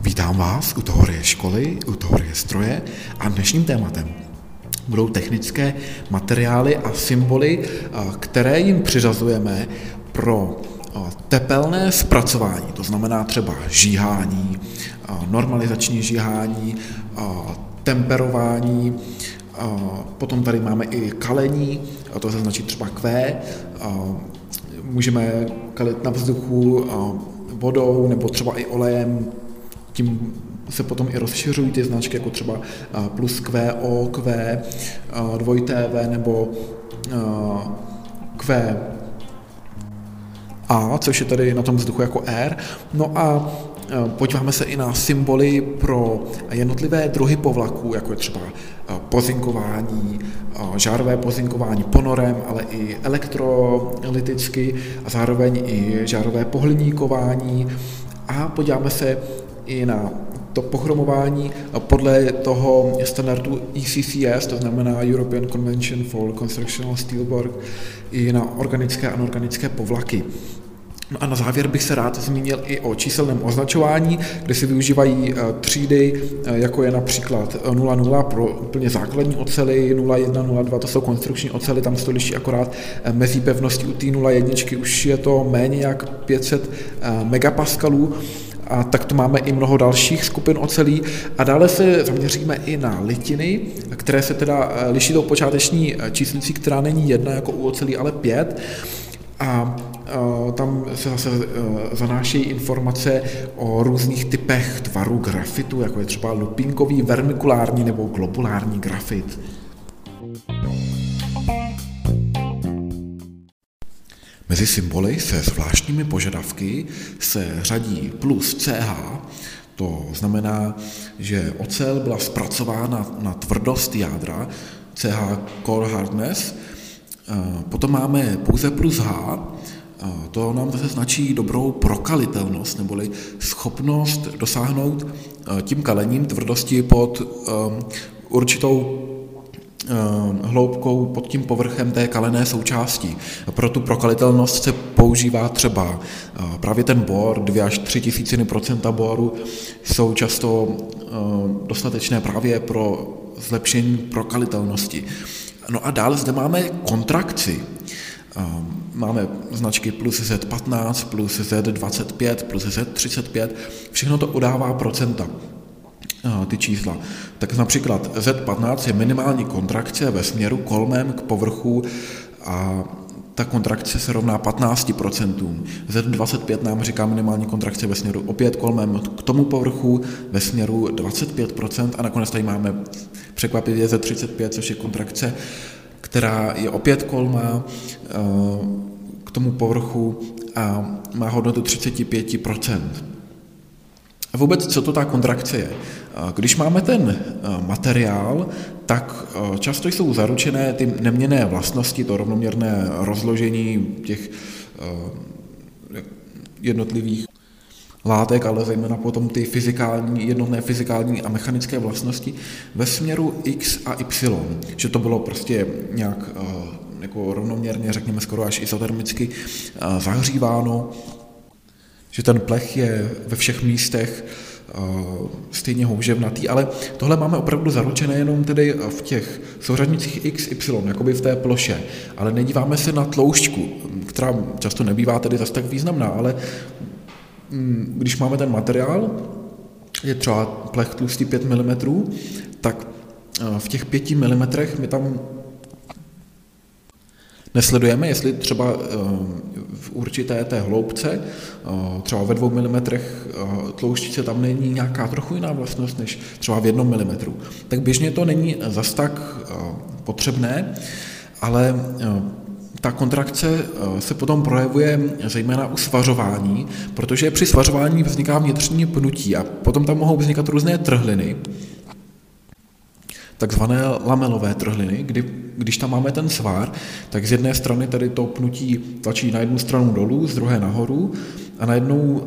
Vítám vás u teorie školy, u teorie stroje a dnešním tématem budou technické materiály a symboly, které jim přiřazujeme pro tepelné zpracování, to znamená třeba žíhání, normalizační žíhání, temperování, potom tady máme i kalení, to se značí třeba Q, můžeme kalit na vzduchu vodou nebo třeba i olejem, tím se potom i rozšiřují ty značky, jako třeba plus Q, O, Q, dvojité V nebo Q, A, což je tady na tom vzduchu jako R. No a podíváme se i na symboly pro jednotlivé druhy povlaků, jako je třeba pozinkování, žárové pozinkování ponorem, ale i elektrolyticky a zároveň i žárové pohliníkování a podíváme se i na to pochromování podle toho standardu ECCS, to znamená European Convention for Constructional Steelwork, i na organické a anorganické povlaky. No a na závěr bych se rád zmínil i o číselném označování, kde se využívají eh, třídy, eh, jako je například 00 pro úplně základní ocely, 01, 02 to jsou konstrukční ocely, tam se to liší akorát eh, mezi pevností u té 01 už je to méně jak 500 megapaskalů, a tak tu máme i mnoho dalších skupin ocelí a dále se zaměříme i na litiny, které se teda liší tou počáteční číslicí, která není jedna jako u ocelí, ale pět. A tam se zase e, zanášejí informace o různých typech tvarů grafitu, jako je třeba lupinkový, vermikulární nebo globulární grafit. Mezi symboly se zvláštními požadavky se řadí plus CH, to znamená, že ocel byla zpracována na tvrdost jádra, CH core hardness, potom máme pouze plus H, to nám zase značí dobrou prokalitelnost, neboli schopnost dosáhnout tím kalením tvrdosti pod určitou hloubkou pod tím povrchem té kalené součásti. Pro tu prokalitelnost se používá třeba právě ten bor, 2 až 3 tisíciny procenta boru jsou často dostatečné právě pro zlepšení prokalitelnosti. No a dále zde máme kontrakci. Máme značky plus Z15, plus Z25, plus Z35, všechno to udává procenta ty čísla. Tak například Z15 je minimální kontrakce ve směru kolmem k povrchu a ta kontrakce se rovná 15%. Z25 nám říká minimální kontrakce ve směru opět kolmem k tomu povrchu ve směru 25% a nakonec tady máme překvapivě Z35, což je kontrakce, která je opět kolmá eh, k tomu povrchu a má hodnotu 35%. A vůbec, co to ta kontrakce je? Když máme ten materiál, tak často jsou zaručené ty neměné vlastnosti, to rovnoměrné rozložení těch jednotlivých látek, ale zejména potom ty fyzikální, jednotné fyzikální a mechanické vlastnosti ve směru x a y, že to bylo prostě nějak jako rovnoměrně, řekněme skoro až izotermicky zahříváno. Že ten plech je ve všech místech eh, stejně houževnatý, ale tohle máme opravdu zaručené jenom tedy v těch souřadnicích X, Y, jakoby v té ploše, ale nedíváme se na tloušťku, která často nebývá tedy zase tak významná, ale když máme ten materiál, je třeba plech tlustý 5 mm, tak eh, v těch 5 mm my tam Nesledujeme, jestli třeba eh, v určité té hloubce, eh, třeba ve dvou milimetrech eh, tloušťice, tam není nějaká trochu jiná vlastnost než třeba v jednom milimetru. Tak běžně to není zas tak potřebné, ale ta kontrakce se potom projevuje zejména u svařování, protože při svařování vzniká vnitřní pnutí a potom tam mohou vznikat různé trhliny, takzvané lamelové trhliny, kdy, když tam máme ten svár, tak z jedné strany tady to pnutí tlačí na jednu stranu dolů, z druhé nahoru, a najednou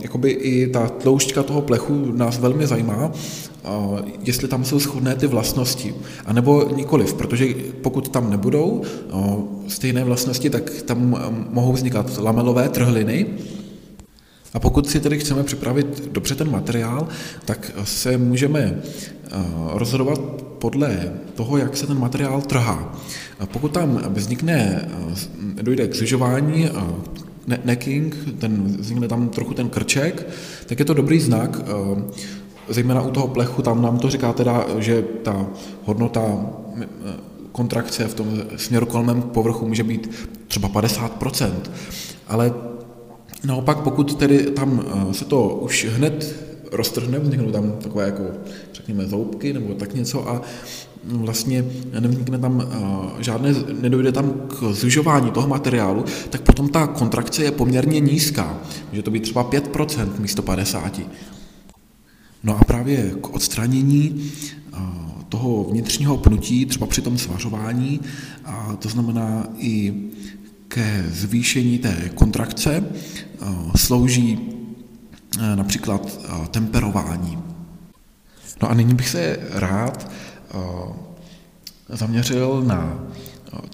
jakoby i ta tloušťka toho plechu nás velmi zajímá, jestli tam jsou shodné ty vlastnosti, a nebo nikoliv, protože pokud tam nebudou stejné vlastnosti, tak tam mohou vznikat lamelové trhliny, a pokud si tedy chceme připravit dobře ten materiál, tak se můžeme rozhodovat podle toho, jak se ten materiál trhá. Pokud tam vznikne, dojde k zužování, necking, ten, vznikne tam trochu ten krček, tak je to dobrý znak, zejména u toho plechu, tam nám to říká teda, že ta hodnota kontrakce v tom směru kolmem k povrchu může být třeba 50%, ale naopak pokud tedy tam se to už hned roztrhne, vzniknou tam takové jako, řekněme, zoubky nebo tak něco a vlastně nevznikne tam žádné, nedojde tam k zužování toho materiálu, tak potom ta kontrakce je poměrně nízká. Může to být třeba 5% místo 50%. No a právě k odstranění toho vnitřního pnutí, třeba při tom svařování, a to znamená i ke zvýšení té kontrakce, slouží například temperování. No a nyní bych se rád zaměřil na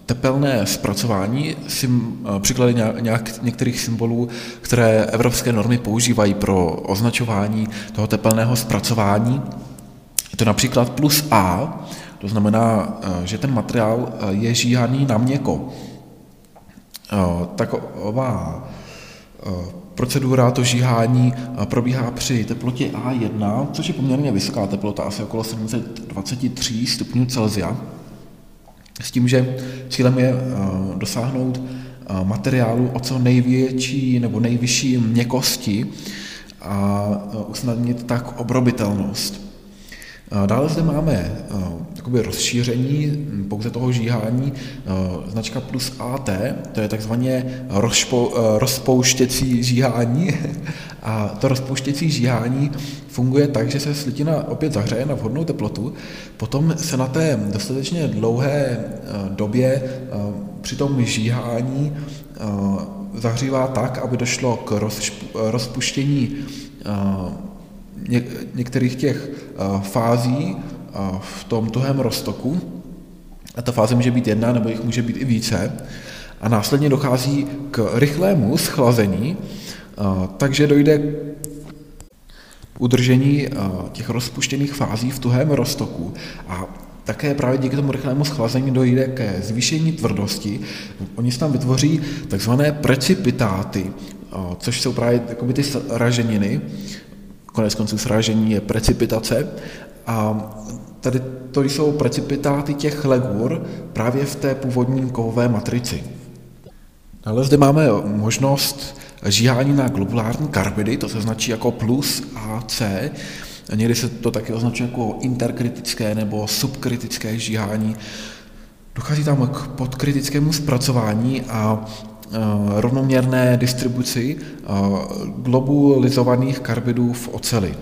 tepelné zpracování, sim, příklady nějak, některých symbolů, které evropské normy používají pro označování toho tepelného zpracování. Je to například plus A, to znamená, že ten materiál je žíhaný na měko. Taková procedura, to žíhání probíhá při teplotě A1, což je poměrně vysoká teplota, asi okolo 723 stupňů Celsia. S tím, že cílem je dosáhnout materiálu o co největší nebo nejvyšší měkosti a usnadnit tak obrobitelnost. Dále zde máme jakoby rozšíření hm, pouze toho žíhání značka plus AT, to je takzvaně rozpouštěcí žíhání. A to rozpouštěcí žíhání funguje tak, že se slitina opět zahřeje na vhodnou teplotu, potom se na té dostatečně dlouhé době při tom žíhání zahřívá tak, aby došlo k rozpuštění některých těch fází v tom tuhém roztoku. A ta fáze může být jedna, nebo jich může být i více. A následně dochází k rychlému schlazení, takže dojde k udržení těch rozpuštěných fází v tuhém roztoku. A také právě díky tomu rychlému schlazení dojde ke zvýšení tvrdosti. Oni se tam vytvoří takzvané precipitáty, což jsou právě ty raženiny, konec konců srážení je precipitace a tady to jsou precipitáty těch legur právě v té původní kovové matrici. Dále zde máme možnost žíhání na globulární karbidy, to se značí jako plus AC. Někdy se to taky označuje jako interkritické nebo subkritické žíhání. Dochází tam k podkritickému zpracování a rovnoměrné distribuci eh, globulizovaných karbidů v oceli.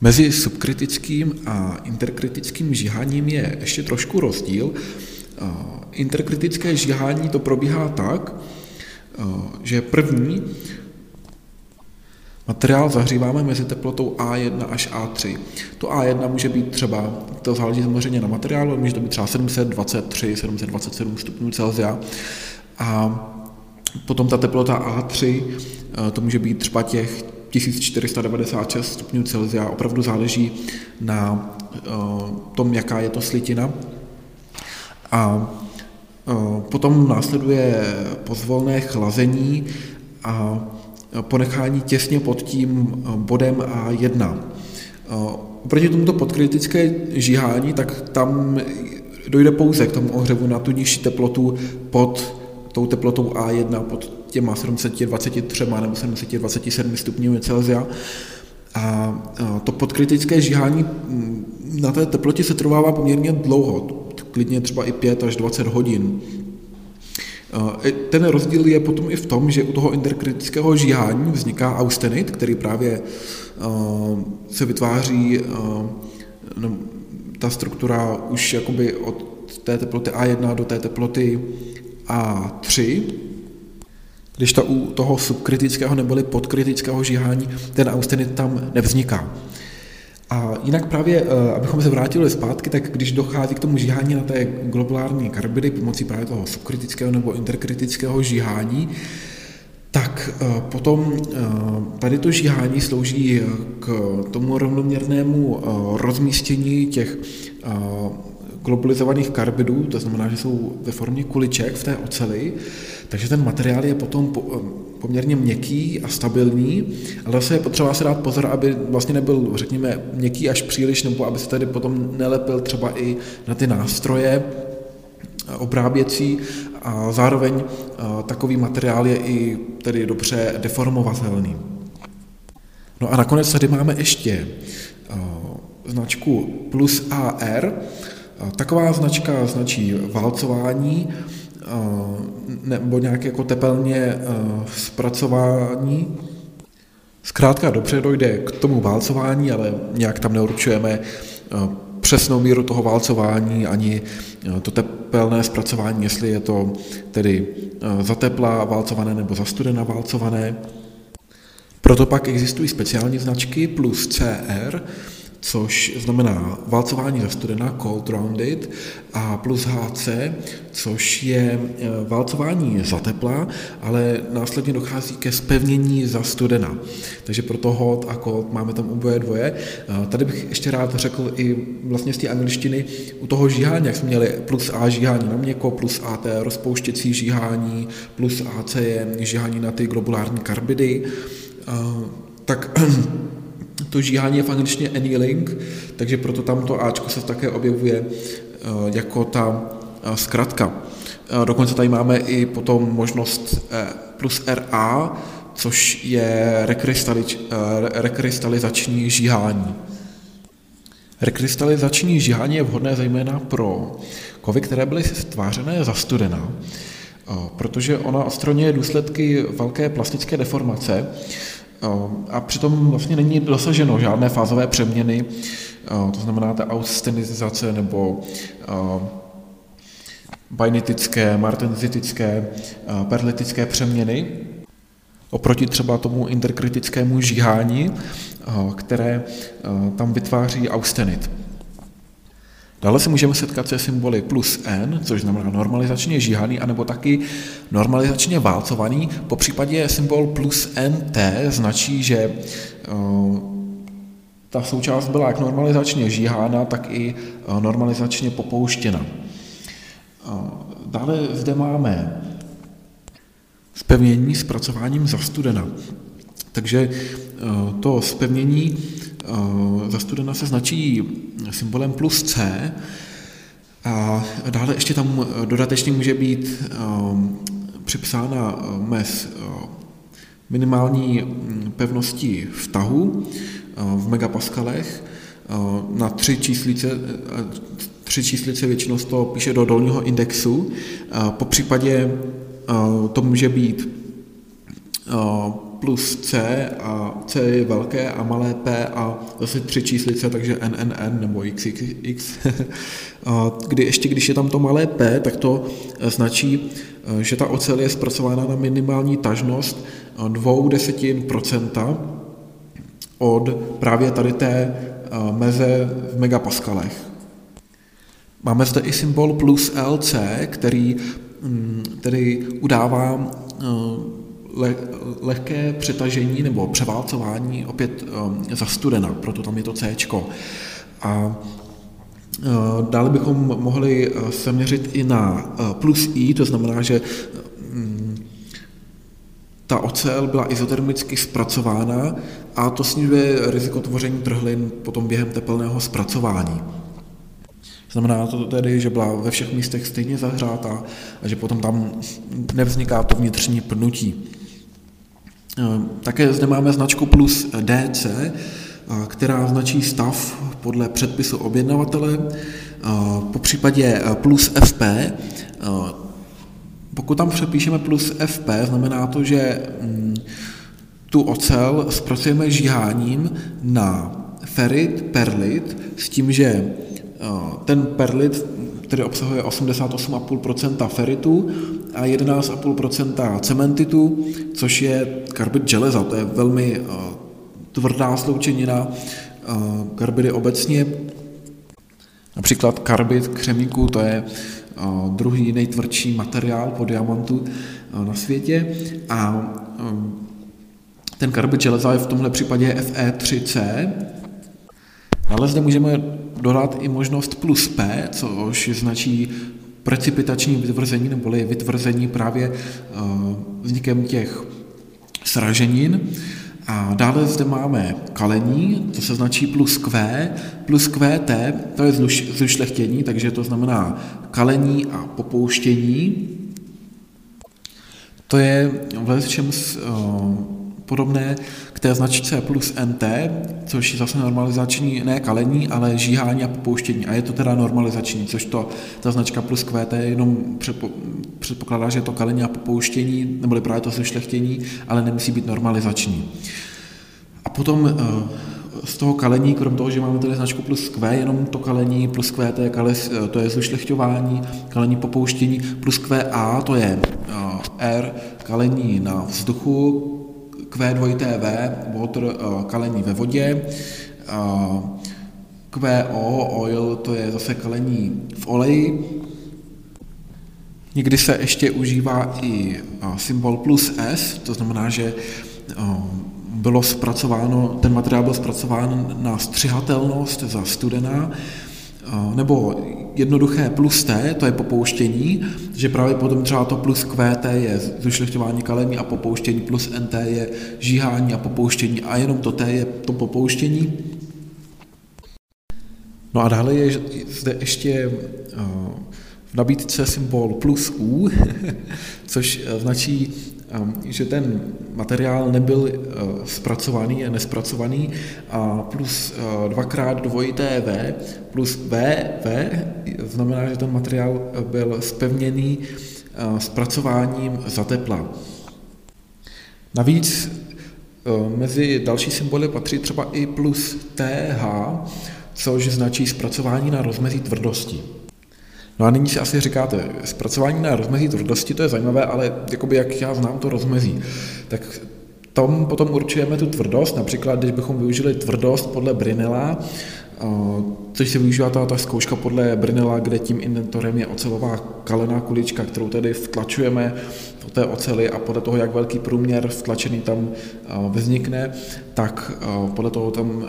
Mezi subkritickým a interkritickým žíháním je ještě trošku rozdíl. Eh, interkritické žíhání to probíhá tak, že první materiál zahříváme mezi teplotou A1 až A3. To A1 může být třeba, to záleží samozřejmě na materiálu, může to být třeba 723, 727 stupňů Celsia a potom ta teplota A3, eh, to může být třeba těch 1496 stupňů Celsia, opravdu záleží na eh, tom, jaká je to slitina. A eh, potom následuje pozvolné chlazení a ponechání těsně pod tím bodem A1. Oproti tomuto podkritické žíhání, tak tam dojde pouze k tomu ohřevu na tu nižší teplotu pod tou teplotou A1 pod těma 723 nebo 727 stupňů Celsia. A to podkritické žíhání mm, na té teplotě se trvává poměrně dlouho, klidně třeba i 5 až 20 hodin. Ten rozdíl je potom i v tom, že u toho interkritického žíhání vzniká austenit, který právě se vytváří, no, ta struktura už jakoby od té teploty A1 do té teploty a3. když to u toho subkritického neboli podkritického žíhání ten austenit tam nevzniká. A jinak právě, eh, abychom se vrátili zpátky, tak když dochází k tomu žíhání na té globulární karbidy pomocí právě toho subkritického nebo interkritického žíhání, tak eh, potom eh, tady to žíhání slouží k tomu rovnoměrnému rozmístění těch globalizovaných karbidů, to znamená, že jsou ve formě kuliček v té oceli, takže ten materiál je potom poměrně měkký a stabilní, ale zase je potřeba si dát pozor, aby vlastně nebyl, řekněme, měkký až příliš, nebo aby se tady potom nelepil třeba i na ty nástroje obráběcí a zároveň takový materiál je i tedy dobře deformovatelný. No a nakonec tady máme ještě značku plus AR. Taková značka značí válcování, nebo nějaké jako tepelně zpracování. Zkrátka dobře dojde k tomu válcování, ale nějak tam neurčujeme přesnou míru toho válcování, ani to tepelné zpracování, jestli je to tedy za tepla válcované nebo za studena válcované. Proto pak existují speciální značky plus CR, což znamená válcování za studena, cold rounded, a plus HC, což je e, válcování za tepla, ale následně dochází ke spevnění za studena. Takže proto hot a cold máme tam oboje dvoje. E, tady bych ještě rád řekl i vlastně z té angličtiny u toho žíhání, jak jsme měli plus A žíhání na měko, plus AT rozpouštěcí žíhání, plus AC je žíhání na ty globulární karbidy, e, tak to žíhání je v angličtině annealing, takže proto tam to Ačko se také objevuje eh, jako ta eh, zkratka. Eh, dokonce tady máme i potom možnost plus RA, což je rekrystalizační žíhání. Rekrystalizační žíhání je vhodné zejména pro kovy, které byly stvářené za studena, protože ona odstraňuje důsledky velké plastické deformace, a přitom vlastně není dosaženo žádné fázové přeměny, to znamená ta austenizace nebo bainitické, martenzitické, perlitické přeměny, oproti třeba tomu interkritickému žíhání, které tam vytváří austenit. Dále se můžeme setkat se symboly plus n, což znamená normalizačně žíhaný, anebo taky normalizačně válcovaný. Po případě symbol plus nt značí, že uh, ta součást byla jak normalizačně žíhána, tak i uh, normalizačně popouštěna. Uh, dále zde máme spevnění s pracováním za studena. Takže to spevnění Eh, za studena se značí symbolem plus C a dále ještě tam dodatečně může být eh, připsána mez eh, minimální hm, pevnosti vtahu v megapaskalech na tři číslice, tři číslice většinou toho píše do dolního indexu. Po případě to může být plus C a C je velké a malé P a zase tři číslice, takže NNN nebo XXX. Kdy ještě když je tam to malé P, tak to e, značí, e, že ta ocel je zpracována na minimální tažnost dvou desetin procenta od právě tady té meze v megapaskalech. Máme zde i symbol plus LC, který který udává le, lehké přetažení nebo převálcování opět um, za studena, proto tam je to C. A uh, Dále bychom mohli uh, se měřit i na uh, plus I, to znamená, že um, ta ocel byla izotermicky zpracována a to snižuje riziko tvoření trhlin potom během tepelného zpracování. Znamená to tedy, že byla ve všech místech stejně zahřátá a že potom tam nevzniká to vnitřní pnutí. Eh, také zde máme značku plus DC, eh, která značí stav podle předpisu objednavatele, eh, po případě plus FP. Pokud tam přepíšeme plus FP, znamená to, že mm, tu ocel zpracujeme žíháním na ferit, perlit, s tím, že ten perlit, který obsahuje 88,5% feritu a 11,5% cementitu, což je karbid železa. To je velmi tvrdá sloučenina. Karbidy obecně, například karbid křemíku, to je druhý nejtvrdší materiál po diamantu na světě a ten karbid železa je v tomhle případě Fe3C. Ale zde můžeme dodat i možnost plus P, což značí precipitační vytvrzení neboli vytvrzení právě vznikem těch sraženin. A dále zde máme kalení, to se značí plus Q, plus QT, to je zušlechtění, takže to znamená kalení a popouštění. To je v čem podobné k té značce plus NT, což je zase normalizační, ne kalení, ale žíhání a popouštění. A je to teda normalizační, což to, ta značka plus QT jenom předpo, předpokládá, že je to kalení a popouštění, neboli právě to zešlechtění, ale nemusí být normalizační. A potom eh, z toho kalení, krom toho, že máme tady značku plus Q, jenom to kalení plus Q, to je, kales, to je zušlechťování, kalení popouštění, plus QA, to je uh, R, kalení na vzduchu, Q2TV, water, uh, kalení ve vodě, uh, QO, oil, to je zase kalení v oleji, Někdy se ještě užívá i symbol plus S, to znamená, že bylo zpracováno, ten materiál byl zpracován na střihatelnost za studená, nebo jednoduché plus T, to je popouštění, že právě potom třeba to plus QT je zušlechťování kalemí a popouštění, plus NT je žíhání a popouštění a jenom to T je to popouštění. No a dále je zde ještě v nabídce symbol plus U, což značí že ten materiál nebyl eh, zpracovaný a nespracovaný a plus eh, dvakrát dvojité V plus V, v znamená, že ten materiál byl spevněný eh, zpracováním za tepla. Navíc mezi další symboly patří třeba i plus TH, což značí zpracování na rozmezí tvrdosti. No a nyní si asi říkáte, zpracování na rozmezí tvrdosti, to je zajímavé, ale jakoby jak já znám to rozmezí, tak tom potom určujeme tu tvrdost, například když bychom využili tvrdost podle Brinela, což se využívá ta, ta zkouška podle Brinela, kde tím inventorem je ocelová kalená kulička, kterou tedy vtlačujeme do té ocely a podle toho, jak velký průměr vtlačený tam vznikne, tak podle toho tam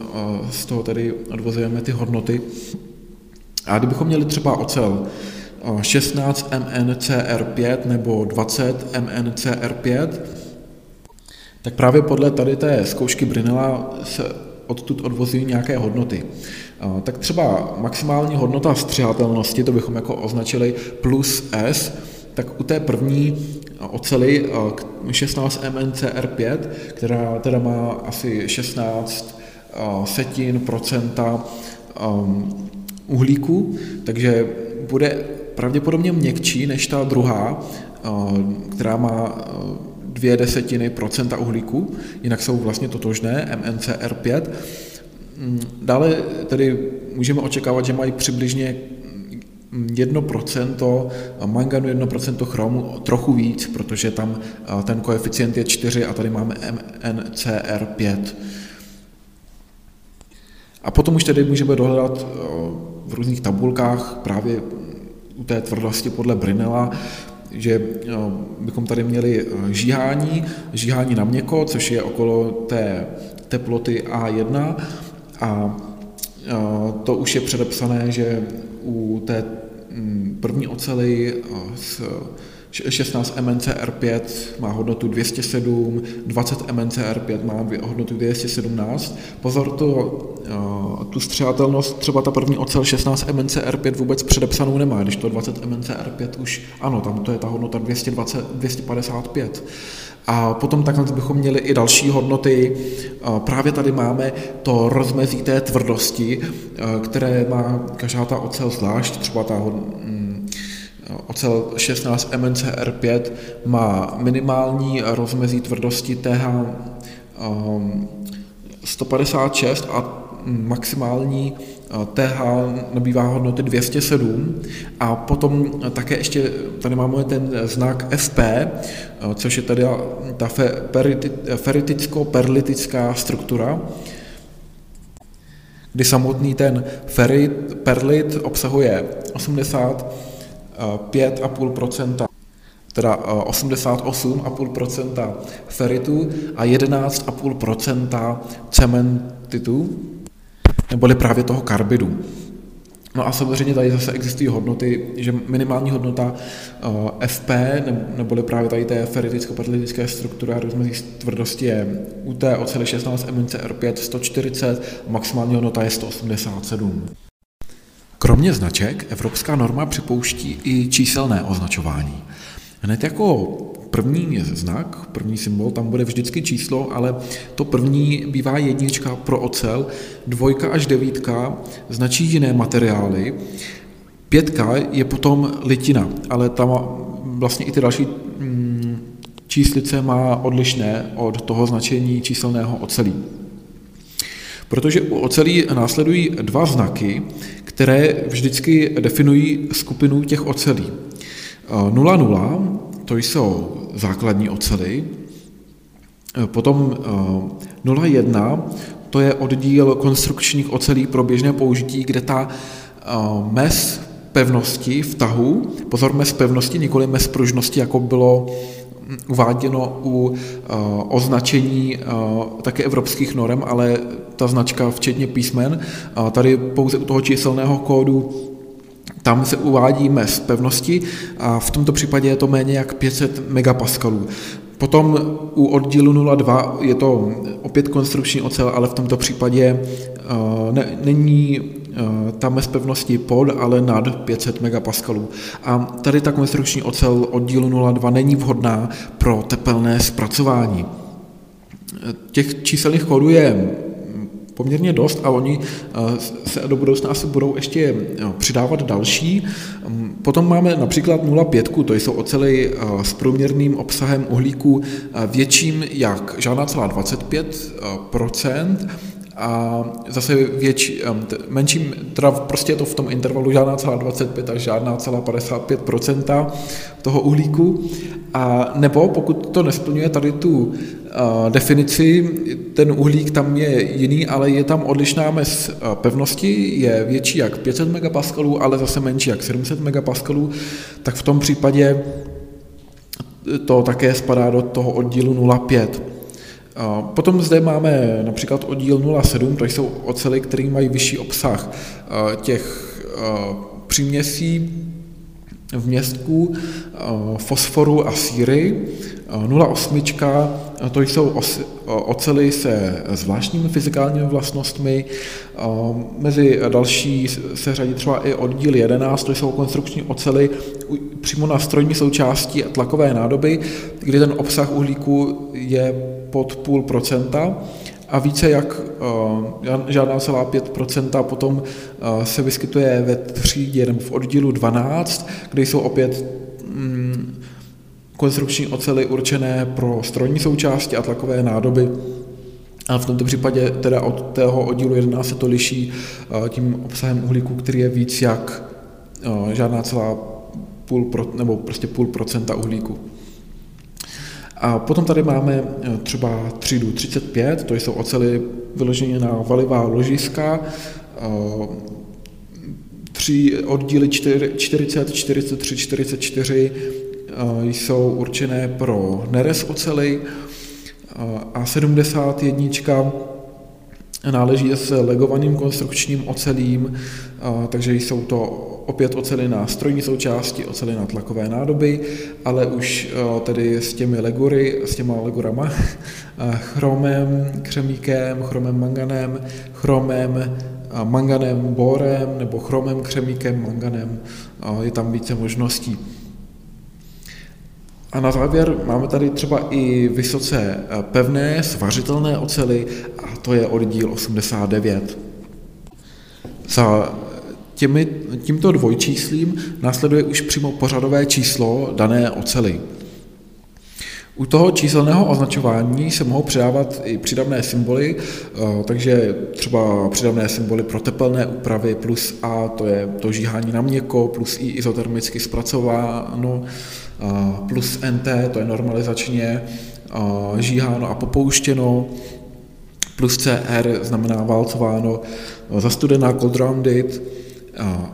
z toho tedy odvozujeme ty hodnoty a kdybychom měli třeba ocel 16 MnCr5 nebo 20 MnCr5, tak právě podle tady té zkoušky Brinela se odtud odvozují nějaké hodnoty. Tak třeba maximální hodnota střihatelnosti, to bychom jako označili plus S, tak u té první ocely 16 MnCr5, která teda má asi 16 setin procenta uhlíku, takže bude pravděpodobně měkčí než ta druhá, eh, která má eh, dvě desetiny procenta uhlíku, jinak jsou vlastně totožné, MnCr5. Mm, dále tedy můžeme očekávat, že mají přibližně 1% manganu, 1% chromu, trochu víc, protože tam eh, ten koeficient je 4 a tady máme MnCr5. A potom už tedy můžeme dohledat v různých tabulkách právě u té tvrdosti podle Brinela, že bychom tady měli e, žíhání, žíhání na měko, což je okolo té teploty A1 a to už je předepsané, že u té první ocely s 16 MNCR5 má hodnotu 207, 20 MNCR5 má hodnotu 217. Pozor, to, eh, tu střelatelnost třeba ta první ocel 16 MNCR5 vůbec předepsanou nemá, když to 20 MNCR5 už ano, tam to je ta hodnota 220, 255. A potom takhle bychom měli i další hodnoty. Právě tady máme to rozmezí té tvrdosti, eh, které má každá ta ocel zvlášť, třeba ta Ocel 16 MNCR5 má minimální rozmezí tvrdosti TH 156 um, a maximální TH nabývá hodnoty 207 a potom také ještě tady máme ten znak FP, což je tady ta feriticko-perlitická struktura, kdy samotný ten ferit, perlit obsahuje 85,5%, teda 88,5% feritu a 11,5% cementitu, neboli právě toho karbidu. No a samozřejmě tady zase existují hodnoty, že minimální hodnota uh, FP, neboli právě tady té feriticko-patalitické struktury a rozmezí tvrdosti je UT oceli 16 MNCR5 140, maximální hodnota je 187. Kromě značek evropská norma připouští i číselné označování. Hned jako první znak, první symbol, tam bude vždycky číslo, ale to první bývá jednička pro ocel, dvojka až devítka značí jiné materiály, pětka je potom litina, ale tam vlastně i ty další mm, číslice má odlišné od toho značení číselného ocelí. Protože u ocelí následují dva znaky, které vždycky definují skupinu těch ocelí. 0,0 to jsou základní ocely. Potom 0,1 e, to je oddíl konstrukčních ocelí pro běžné použití, kde ta e, mez pevnosti v tahu, pozor, mez pevnosti, nikoli mez pružnosti, jako bylo uváděno u označení také evropských norm, ale ta značka včetně písmen, tady pouze u toho číselného kódu tam se uvádí mez pevnosti a v tomto případě je to méně jak 500 megapaskalů. Potom u oddílu 0,2 je to opět konstrukční ocel, ale v tomto případě uh, ne, není uh, ta mez pevnosti pod, ale nad 500 megapaskalů. A tady ta konstrukční ocel oddílu 0,2 není vhodná pro tepelné zpracování. Těch číselných kódů je poměrně dost a oni eh, se do budoucna asi budou ještě eh, přidávat další. Mm, potom máme například 0,5, to jsou ocely eh, s průměrným obsahem uhlíku větším jak žádná celá 25 a zase větší, menším, teda prostě je to v tom intervalu žádná celá 25 až žádná celá 55 toho uhlíku. A nebo pokud to nesplňuje tady tu definici, ten uhlík tam je jiný, ale je tam odlišná mez pevnosti, je větší jak 500 megapaskalů, ale zase menší jak 700 megapaskalů, tak v tom případě to také spadá do toho oddílu 0,5. Potom zde máme například oddíl 0,7, to jsou ocely, které mají vyšší obsah těch příměsí v městku fosforu a síry. 0,8 to jsou ocely se zvláštními fyzikálními vlastnostmi. Mezi další se řadí třeba i oddíl 11, to jsou konstrukční ocely přímo na strojní součásti a tlakové nádoby, kdy ten obsah uhlíku je pod půl procenta a více jak žádná celá 5% potom se vyskytuje ve třídě v oddílu 12, kde jsou opět mm, konstrukční ocely určené pro strojní součásti a tlakové nádoby. A v tomto případě teda od tého oddílu 11 se to liší tím obsahem uhlíku, který je víc jak žádná celá půl pro, nebo prostě půl procenta uhlíku. A potom tady máme třeba třídu 35, to jsou ocely vyloženě na valivá ložiska, tři oddíly 40, 43, 44 jsou určené pro nerez ocely a 71 náleží s legovaným konstrukčním ocelím, takže jsou to opět ocely na strojní součásti, ocely na tlakové nádoby, ale už tedy s těmi legury, s těma legurama, chromem, křemíkem, chromem manganem, chromem, manganem, borem nebo chromem, křemíkem, manganem. Je tam více možností. A na závěr máme tady třeba i vysoce eh, pevné, svařitelné ocely a to je oddíl 89. Za těmi, tímto dvojčíslím následuje už přímo pořadové číslo dané ocely. U toho číselného označování se mohou přidávat i přidavné symboly, eh, takže třeba přidavné symboly pro tepelné úpravy plus A, to je to žíhání na měko, plus I izotermicky zpracováno, eh, plus NT, to je normalizačně eh, žíháno a popouštěno, plus CR znamená válcováno, zastudená cold rounded.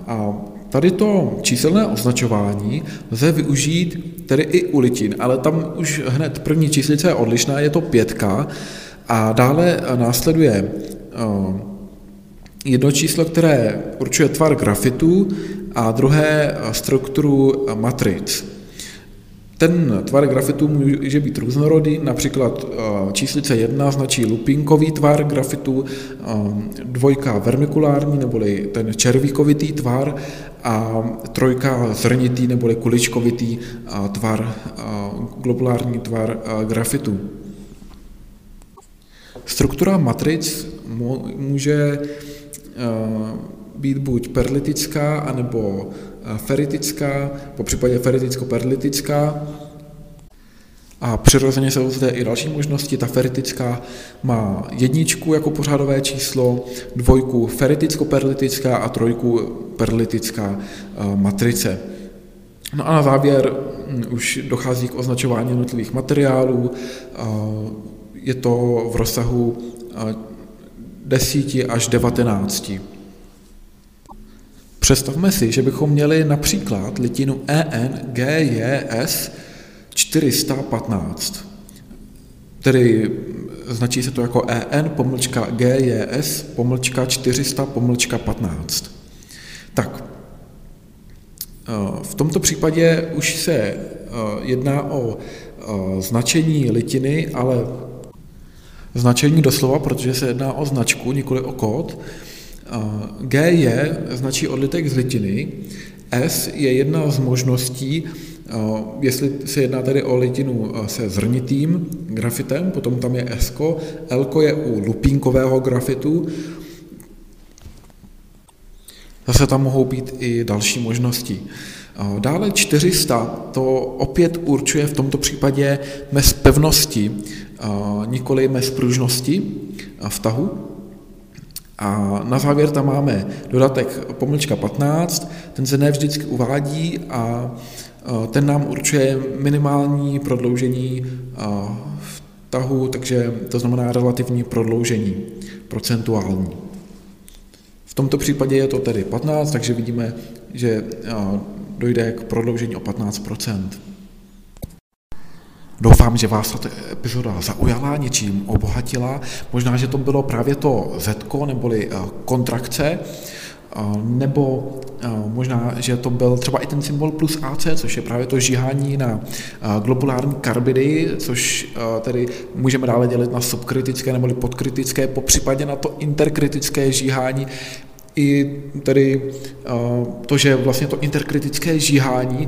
A Tady to číselné označování lze využít tedy i u litin, ale tam už hned první číslice je odlišná, je to pětka. A dále následuje eh, jedno číslo, které určuje tvar grafitu a druhé strukturu matric. Ten tvar grafitu může být různorodý, například eh, číslice 1 značí lupinkový tvar grafitu, eh, dvojka vermikulární neboli ten červíkovitý tvar a trojka zrnitý neboli kuličkovitý eh, tvar, globulární tvar grafitu. Struktura matric může být buď perlitická, anebo feritická, po případě feriticko-perlitická. A přirozeně jsou zde i další možnosti. Ta feritická má jedničku jako pořadové číslo, dvojku feriticko-perlitická a trojku perlitická matrice. No a na závěr hm, už dochází k označování jednotlivých materiálů. Je to v rozsahu 10 až 19. Představme si, že bychom měli například litinu EN GJS 415, tedy značí se to jako EN pomlčka GJS pomlčka 400 pomlčka 15. Tak, eh, v tomto případě už se eh, jedná o eh, značení litiny, ale značení doslova, protože se jedná o značku, nikoli o kód. G je značí odlitek z litiny, S je jedna z možností, jestli se jedná tedy o litinu se zrnitým grafitem, potom tam je S, L je u lupínkového grafitu, Zase tam mohou být i další možnosti. Dále 400 to opět určuje v tomto případě mez pevnosti, nikoli mez pružnosti vtahu. A na závěr tam máme dodatek pomlčka 15, ten se ne vždycky uvádí a ten nám určuje minimální prodloužení vtahu, takže to znamená relativní prodloužení, procentuální. V tomto případě je to tedy 15, takže vidíme, že dojde k prodloužení o 15 Doufám, že vás tato epizoda zaujala, něčím obohatila. Možná, že to bylo právě to Z, neboli eh, kontrakce, eh, nebo eh, možná, že to byl třeba i ten symbol plus AC, což je právě to žíhání na globulární karbidy, což tedy můžeme dále dělit na subkritické neboli podkritické, po případě na to interkritické žíhání, i tedy to, že vlastně to interkritické žíhání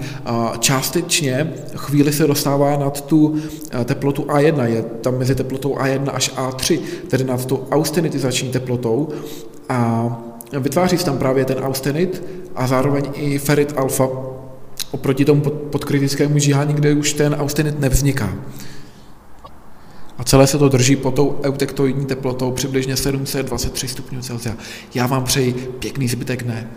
částečně chvíli se dostává nad tu teplotu A1, je tam mezi teplotou A1 až A3, tedy nad tou austenitizační teplotou a vytváří se tam právě ten austenit a zároveň i ferit alfa oproti tomu podkritickému žíhání, kde už ten austenit nevzniká. A celé se to drží pod tou eutektoidní teplotou přibližně 723 stupňů Celsia. Já vám přeji pěkný zbytek dne.